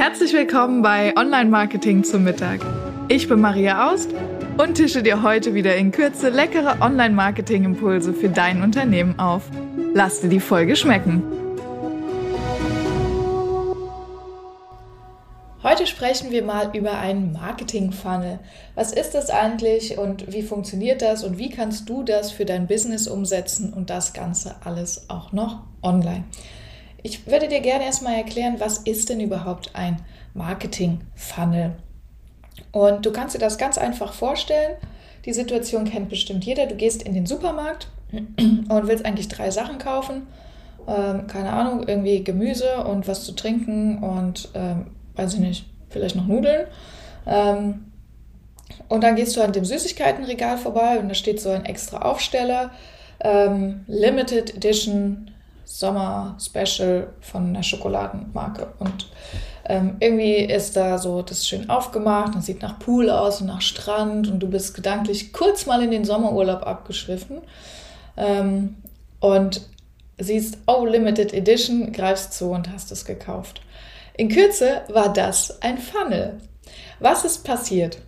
Herzlich willkommen bei Online Marketing zum Mittag. Ich bin Maria Aust und tische dir heute wieder in Kürze leckere Online Marketing Impulse für dein Unternehmen auf. Lass dir die Folge schmecken. Heute sprechen wir mal über einen Marketing-Funnel. Was ist das eigentlich und wie funktioniert das und wie kannst du das für dein Business umsetzen und das Ganze alles auch noch online? Ich würde dir gerne erstmal erklären, was ist denn überhaupt ein Marketing-Funnel? Und du kannst dir das ganz einfach vorstellen. Die Situation kennt bestimmt jeder. Du gehst in den Supermarkt und willst eigentlich drei Sachen kaufen. Ähm, keine Ahnung, irgendwie Gemüse und was zu trinken und ähm, weiß ich nicht, vielleicht noch Nudeln. Ähm, und dann gehst du an dem Süßigkeitenregal vorbei und da steht so ein extra Aufsteller, ähm, Limited Edition Sommer Special von einer Schokoladenmarke. Und ähm, irgendwie ist da so das schön aufgemacht und sieht nach Pool aus und nach Strand und du bist gedanklich kurz mal in den Sommerurlaub abgeschwiffen ähm, und siehst, oh, Limited Edition, greifst zu und hast es gekauft. In Kürze war das ein Funnel. Was ist passiert?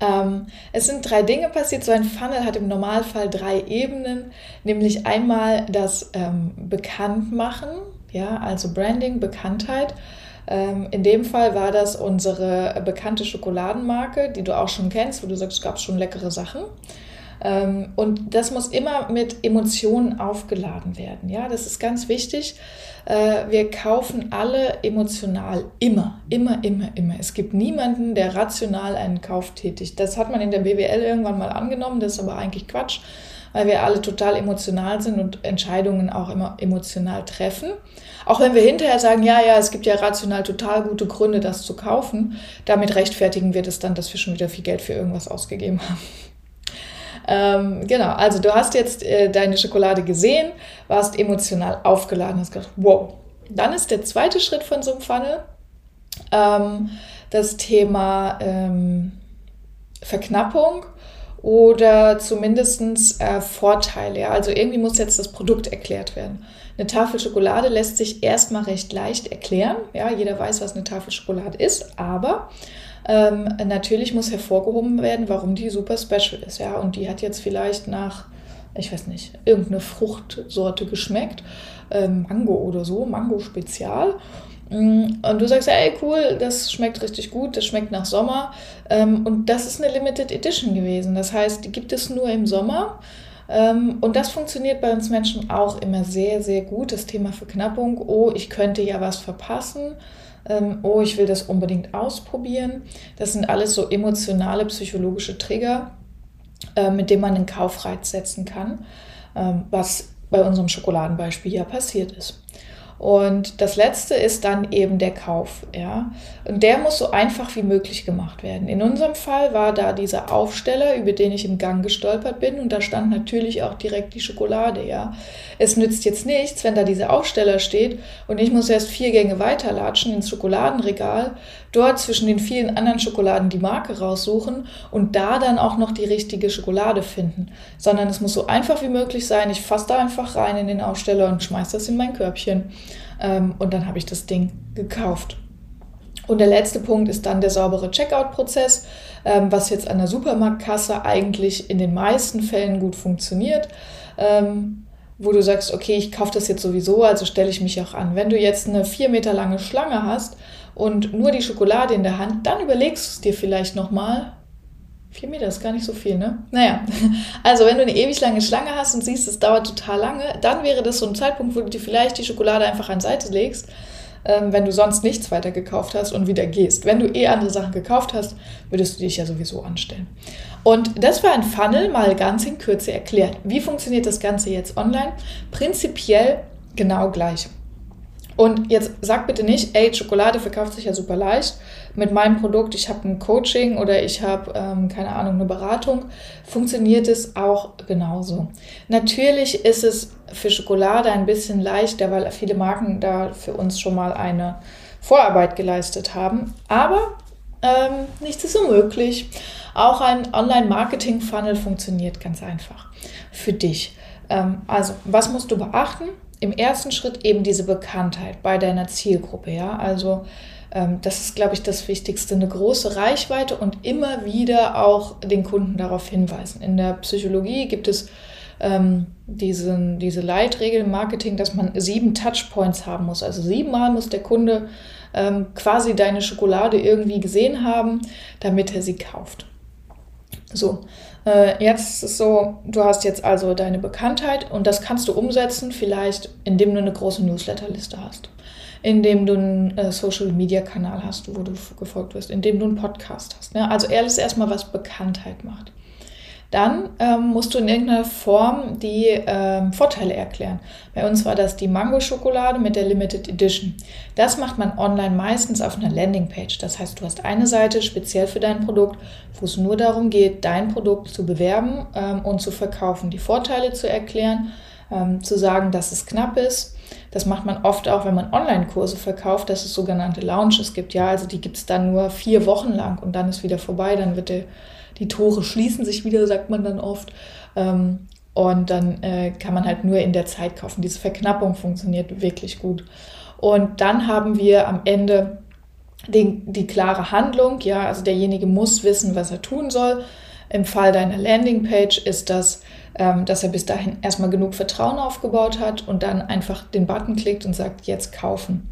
Ähm, es sind drei Dinge passiert. So ein Funnel hat im Normalfall drei Ebenen, nämlich einmal das ähm, Bekanntmachen, ja, also Branding, Bekanntheit. Ähm, in dem Fall war das unsere bekannte Schokoladenmarke, die du auch schon kennst, wo du sagst, es gab schon leckere Sachen. Ähm, und das muss immer mit Emotionen aufgeladen werden. Ja, das ist ganz wichtig. Äh, wir kaufen alle emotional immer, immer, immer, immer. Es gibt niemanden, der rational einen Kauf tätigt. Das hat man in der BWL irgendwann mal angenommen, das ist aber eigentlich Quatsch, weil wir alle total emotional sind und Entscheidungen auch immer emotional treffen. Auch wenn wir hinterher sagen, ja, ja, es gibt ja rational total gute Gründe, das zu kaufen, damit rechtfertigen wir das dann, dass wir schon wieder viel Geld für irgendwas ausgegeben haben. Ähm, genau, also du hast jetzt äh, deine Schokolade gesehen, warst emotional aufgeladen, hast gedacht, wow. Dann ist der zweite Schritt von so einem Funnel ähm, das Thema ähm, Verknappung oder zumindest äh, Vorteile. Also irgendwie muss jetzt das Produkt erklärt werden. Eine Tafel Schokolade lässt sich erstmal recht leicht erklären. Ja, jeder weiß, was eine Tafel Schokolade ist, aber ähm, natürlich muss hervorgehoben werden, warum die super special ist. Ja? Und die hat jetzt vielleicht nach, ich weiß nicht, irgendeine Fruchtsorte geschmeckt, ähm, Mango oder so, Mango Spezial. Mm, und du sagst, ey, cool, das schmeckt richtig gut, das schmeckt nach Sommer. Ähm, und das ist eine Limited Edition gewesen. Das heißt, die gibt es nur im Sommer. Ähm, und das funktioniert bei uns Menschen auch immer sehr, sehr gut. Das Thema Verknappung. Oh, ich könnte ja was verpassen ähm, oh, ich will das unbedingt ausprobieren. Das sind alles so emotionale, psychologische Trigger, äh, mit denen man einen Kaufreiz setzen kann, ähm, was bei unserem Schokoladenbeispiel ja passiert ist. Und das letzte ist dann eben der Kauf, ja. Und der muss so einfach wie möglich gemacht werden. In unserem Fall war da dieser Aufsteller, über den ich im Gang gestolpert bin, und da stand natürlich auch direkt die Schokolade, ja. Es nützt jetzt nichts, wenn da dieser Aufsteller steht und ich muss erst vier Gänge weiterlatschen ins Schokoladenregal, dort zwischen den vielen anderen Schokoladen die Marke raussuchen und da dann auch noch die richtige Schokolade finden. Sondern es muss so einfach wie möglich sein. Ich fasse da einfach rein in den Aufsteller und schmeiße das in mein Körbchen. Ähm, und dann habe ich das Ding gekauft. Und der letzte Punkt ist dann der saubere Checkout-Prozess, ähm, was jetzt an der Supermarktkasse eigentlich in den meisten Fällen gut funktioniert. Ähm, wo du sagst, okay, ich kaufe das jetzt sowieso, also stelle ich mich auch an. Wenn du jetzt eine vier Meter lange Schlange hast und nur die Schokolade in der Hand, dann überlegst du es dir vielleicht nochmal. Vier Meter ist gar nicht so viel, ne? Naja, also wenn du eine ewig lange Schlange hast und siehst, es dauert total lange, dann wäre das so ein Zeitpunkt, wo du dir vielleicht die Schokolade einfach an Seite legst, ähm, wenn du sonst nichts weiter gekauft hast und wieder gehst. Wenn du eh andere Sachen gekauft hast, würdest du dich ja sowieso anstellen. Und das war ein Funnel, mal ganz in Kürze erklärt. Wie funktioniert das Ganze jetzt online? Prinzipiell genau gleich. Und jetzt sag bitte nicht, ey, Schokolade verkauft sich ja super leicht. Mit meinem Produkt, ich habe ein Coaching oder ich habe, ähm, keine Ahnung, eine Beratung, funktioniert es auch genauso. Natürlich ist es für Schokolade ein bisschen leichter, weil viele Marken da für uns schon mal eine Vorarbeit geleistet haben. Aber ähm, nichts ist unmöglich. Auch ein Online-Marketing-Funnel funktioniert ganz einfach für dich. Ähm, also, was musst du beachten? Im ersten Schritt eben diese Bekanntheit bei deiner Zielgruppe. Ja, also ähm, das ist, glaube ich, das Wichtigste, eine große Reichweite und immer wieder auch den Kunden darauf hinweisen. In der Psychologie gibt es ähm, diesen, diese Leitregel im Marketing, dass man sieben Touchpoints haben muss. Also siebenmal muss der Kunde ähm, quasi deine Schokolade irgendwie gesehen haben, damit er sie kauft. So, äh, jetzt ist es so, du hast jetzt also deine Bekanntheit und das kannst du umsetzen, vielleicht indem du eine große Newsletterliste hast, indem du einen äh, Social-Media-Kanal hast, wo du gefolgt wirst, indem du einen Podcast hast. Ne? Also alles erstmal, was Bekanntheit macht dann ähm, musst du in irgendeiner Form die ähm, Vorteile erklären. Bei uns war das die Mango-Schokolade mit der Limited Edition. Das macht man online meistens auf einer Landingpage. Das heißt, du hast eine Seite speziell für dein Produkt, wo es nur darum geht, dein Produkt zu bewerben ähm, und zu verkaufen, die Vorteile zu erklären, ähm, zu sagen, dass es knapp ist. Das macht man oft auch, wenn man Online-Kurse verkauft, dass es sogenannte Launches gibt. Ja, also die gibt es dann nur vier Wochen lang und dann ist wieder vorbei. Dann wird der die Tore schließen sich wieder, sagt man dann oft. Ähm, und dann äh, kann man halt nur in der Zeit kaufen. Diese Verknappung funktioniert wirklich gut. Und dann haben wir am Ende die, die klare Handlung. Ja, also derjenige muss wissen, was er tun soll. Im Fall deiner Landingpage ist das, ähm, dass er bis dahin erstmal genug Vertrauen aufgebaut hat und dann einfach den Button klickt und sagt, jetzt kaufen.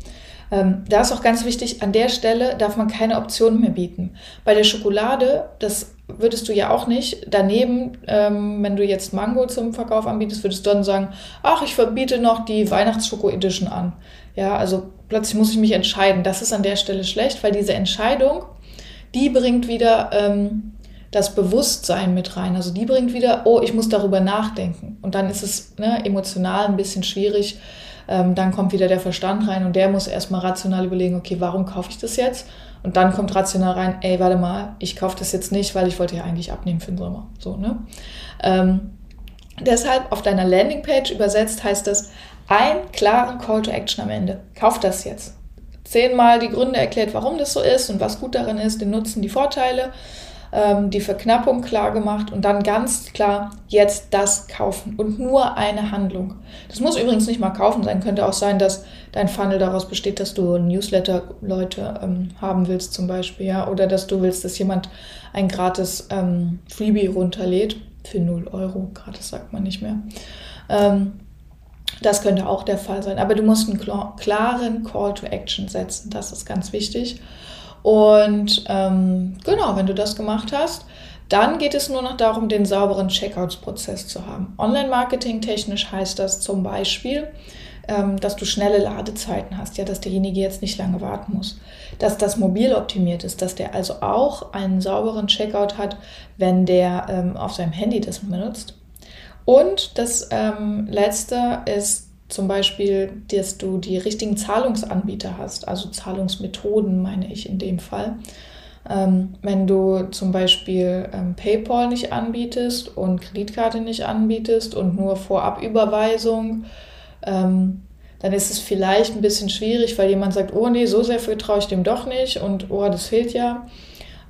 Ähm, da ist auch ganz wichtig, an der Stelle darf man keine Optionen mehr bieten. Bei der Schokolade, das würdest du ja auch nicht daneben, ähm, wenn du jetzt Mango zum Verkauf anbietest, würdest du dann sagen, ach, ich verbiete noch die Weihnachtsschoko-Edition an. Ja, also plötzlich muss ich mich entscheiden. Das ist an der Stelle schlecht, weil diese Entscheidung, die bringt wieder ähm, das Bewusstsein mit rein. Also die bringt wieder, oh, ich muss darüber nachdenken. Und dann ist es ne, emotional ein bisschen schwierig. Ähm, dann kommt wieder der Verstand rein und der muss erstmal rational überlegen, okay, warum kaufe ich das jetzt? Und dann kommt rational rein, ey, warte mal, ich kaufe das jetzt nicht, weil ich wollte ja eigentlich abnehmen für den Sommer. So, ne? Ähm, deshalb auf deiner Landingpage übersetzt heißt das, einen klaren Call to Action am Ende. Kauf das jetzt. Zehnmal die Gründe erklärt, warum das so ist und was gut darin ist, den Nutzen, die Vorteile ähm, die Verknappung klar gemacht und dann ganz klar jetzt das kaufen und nur eine Handlung. Das muss übrigens nicht mal kaufen sein, könnte auch sein, dass dein Funnel daraus besteht, dass du Newsletter-Leute ähm, haben willst zum Beispiel, ja, oder dass du willst, dass jemand ein gratis ähm, Freebie runterlädt für 0 Euro, gratis sagt man nicht mehr. Ähm, das könnte auch der Fall sein. Aber du musst einen klaren Call to Action setzen. Das ist ganz wichtig. Und ähm, genau, wenn du das gemacht hast, dann geht es nur noch darum, den sauberen Checkouts-Prozess zu haben. Online-Marketing technisch heißt das zum Beispiel, ähm, dass du schnelle Ladezeiten hast, ja, dass derjenige jetzt nicht lange warten muss, dass das mobil optimiert ist, dass der also auch einen sauberen Checkout hat, wenn der ähm, auf seinem Handy das benutzt. Und das ähm, letzte ist zum Beispiel, dass du die richtigen Zahlungsanbieter hast, also Zahlungsmethoden meine ich in dem Fall. Ähm, wenn du zum Beispiel ähm, PayPal nicht anbietest und Kreditkarte nicht anbietest und nur Vorabüberweisung, ähm, dann ist es vielleicht ein bisschen schwierig, weil jemand sagt, oh nee, so sehr vertraue ich dem doch nicht und oh, das fehlt ja.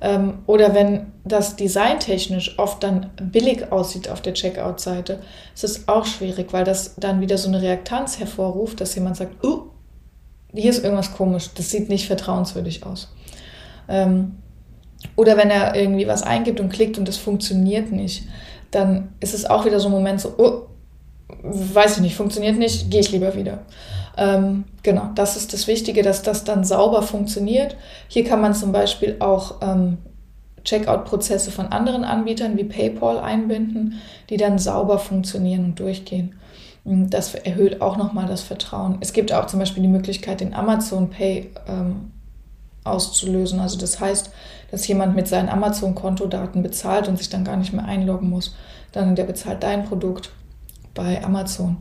Ähm, oder wenn das designtechnisch oft dann billig aussieht auf der Checkout-Seite, ist es auch schwierig, weil das dann wieder so eine Reaktanz hervorruft, dass jemand sagt, uh, hier ist irgendwas komisch, das sieht nicht vertrauenswürdig aus. Ähm, oder wenn er irgendwie was eingibt und klickt und das funktioniert nicht, dann ist es auch wieder so ein Moment so, oh, weiß ich nicht, funktioniert nicht, gehe ich lieber wieder. Ähm, genau, das ist das Wichtige, dass das dann sauber funktioniert. Hier kann man zum Beispiel auch ähm, Checkout-Prozesse von anderen Anbietern wie PayPal einbinden, die dann sauber funktionieren und durchgehen. Das erhöht auch nochmal das Vertrauen. Es gibt auch zum Beispiel die Möglichkeit, den Amazon Pay ähm, auszulösen. Also das heißt, dass jemand mit seinen Amazon-Kontodaten bezahlt und sich dann gar nicht mehr einloggen muss. Dann der bezahlt dein Produkt bei Amazon.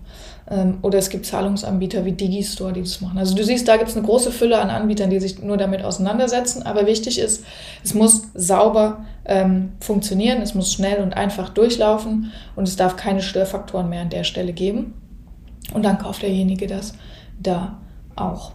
Ähm, oder es gibt Zahlungsanbieter wie Digistore, die das machen. Also du siehst, da gibt es eine große Fülle an Anbietern, die sich nur damit auseinandersetzen. Aber wichtig ist, es muss sauber ähm, funktionieren, es muss schnell und einfach durchlaufen und es darf keine Störfaktoren mehr an der Stelle geben. Und dann kauft derjenige das da auch.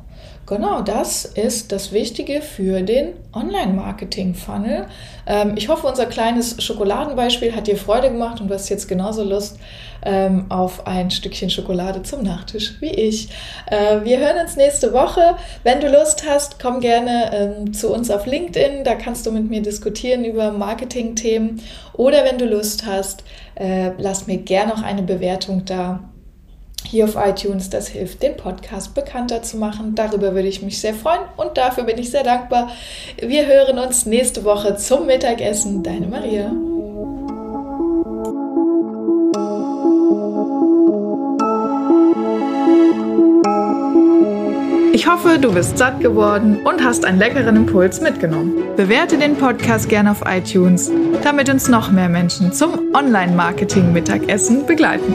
Genau, das ist das Wichtige für den Online-Marketing-Funnel. Ähm, ich hoffe, unser kleines Schokoladenbeispiel hat dir Freude gemacht und du hast jetzt genauso Lust ähm, auf ein Stückchen Schokolade zum Nachtisch wie ich. Äh, wir hören uns nächste Woche. Wenn du Lust hast, komm gerne ähm, zu uns auf LinkedIn. Da kannst du mit mir diskutieren über Marketing-Themen. Oder wenn du Lust hast, äh, lass mir gerne noch eine Bewertung da hier auf iTunes. Das hilft, den Podcast bekannter zu machen. Darüber würde ich mich sehr freuen und dafür bin ich sehr dankbar. Wir hören uns nächste Woche zum Mittagessen. Deine Maria. Ich hoffe, du bist satt geworden und hast einen leckeren Impuls mitgenommen. Bewerte den Podcast gerne auf iTunes, damit uns noch mehr Menschen zum Online-Marketing-Mittagessen begleiten.